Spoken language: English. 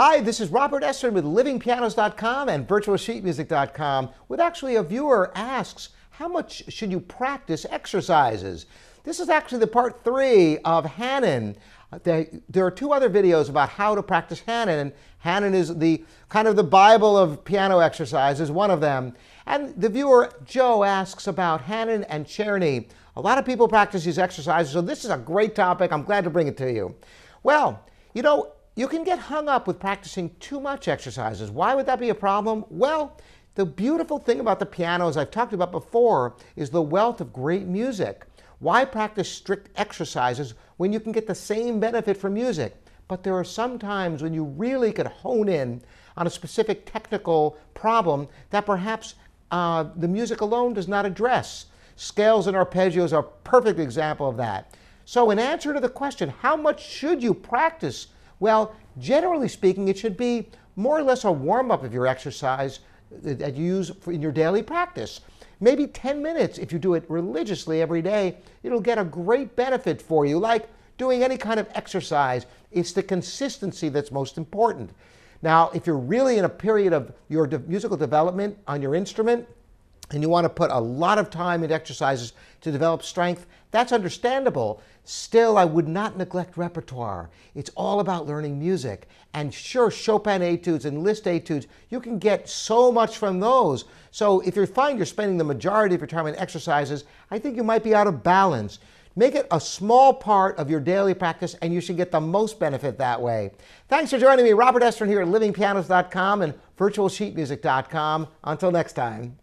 Hi, this is Robert Estrin with livingpianos.com and virtualsheetmusic.com with actually a viewer asks, how much should you practice exercises? This is actually the part three of Hanon. Uh, there are two other videos about how to practice Hanon, and Hanon is the kind of the Bible of piano exercises, one of them. And the viewer Joe asks about Hanon and Czerny. A lot of people practice these exercises, so this is a great topic. I'm glad to bring it to you. Well, you know, you can get hung up with practicing too much exercises. Why would that be a problem? Well, the beautiful thing about the piano, as I've talked about before, is the wealth of great music. Why practice strict exercises when you can get the same benefit from music? But there are some times when you really could hone in on a specific technical problem that perhaps uh, the music alone does not address. Scales and arpeggios are a perfect example of that. So in answer to the question, how much should you practice well, generally speaking, it should be more or less a warm up of your exercise that you use in your daily practice. Maybe 10 minutes if you do it religiously every day, it'll get a great benefit for you, like doing any kind of exercise. It's the consistency that's most important. Now, if you're really in a period of your de musical development on your instrument, and you want to put a lot of time into exercises to develop strength, that's understandable. Still, I would not neglect repertoire. It's all about learning music. And sure, Chopin etudes and Liszt etudes, you can get so much from those. So if you find you're spending the majority of your time on exercises, I think you might be out of balance. Make it a small part of your daily practice, and you should get the most benefit that way. Thanks for joining me, Robert Estrin here at livingpianos.com and virtualsheetmusic.com. Until next time.